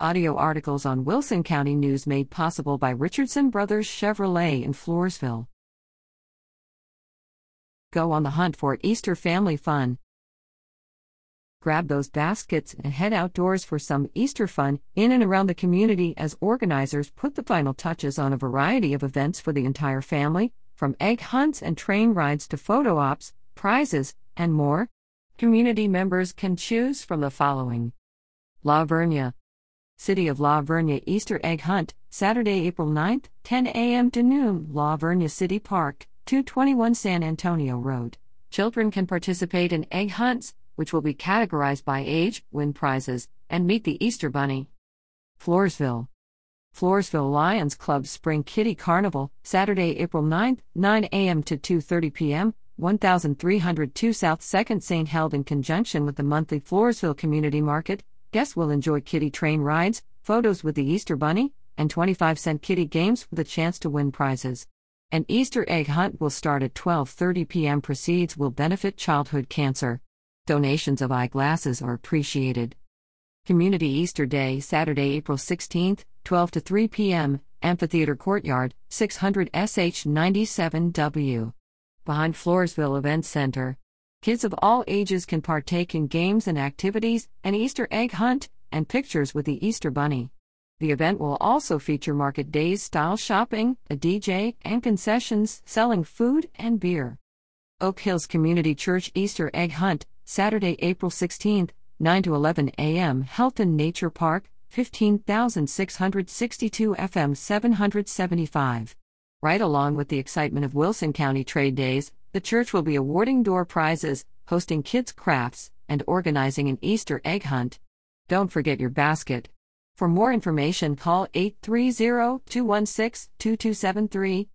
Audio articles on Wilson County News made possible by Richardson Brothers Chevrolet in Floresville. Go on the hunt for Easter family fun. Grab those baskets and head outdoors for some Easter fun in and around the community as organizers put the final touches on a variety of events for the entire family, from egg hunts and train rides to photo ops, prizes, and more. Community members can choose from the following La Vernia, City of La Vernia Easter Egg Hunt, Saturday, April 9th, 10 a.m. to noon, La Vernia City Park, 221 San Antonio Road. Children can participate in egg hunts, which will be categorized by age, win prizes, and meet the Easter Bunny. Floresville. Floresville Lions Club Spring Kiddie Carnival, Saturday, April 9th, 9 a.m. to 2:30 p.m. 1302 South 2nd St. held in conjunction with the monthly Floresville Community Market. Guests will enjoy kiddie train rides, photos with the Easter Bunny, and 25 cent kiddie games with a chance to win prizes. An Easter egg hunt will start at 12:30 p.m. Proceeds will benefit childhood cancer. Donations of eyeglasses are appreciated. Community Easter Day, Saturday, April 16th, 12 to 3 p.m., Amphitheater Courtyard, 600 SH 97W. Behind Floresville Event Center. Kids of all ages can partake in games and activities, an Easter egg hunt, and pictures with the Easter Bunny. The event will also feature market days style shopping, a DJ, and concessions selling food and beer. Oak Hills Community Church Easter Egg Hunt, Saturday, April 16th, 9 to 11 a.m. Health and Nature Park, 15662 FM 775. Right along with the excitement of Wilson County Trade Days, the church will be awarding door prizes, hosting kids' crafts, and organizing an Easter egg hunt. Don't forget your basket. For more information, call 830 216 2273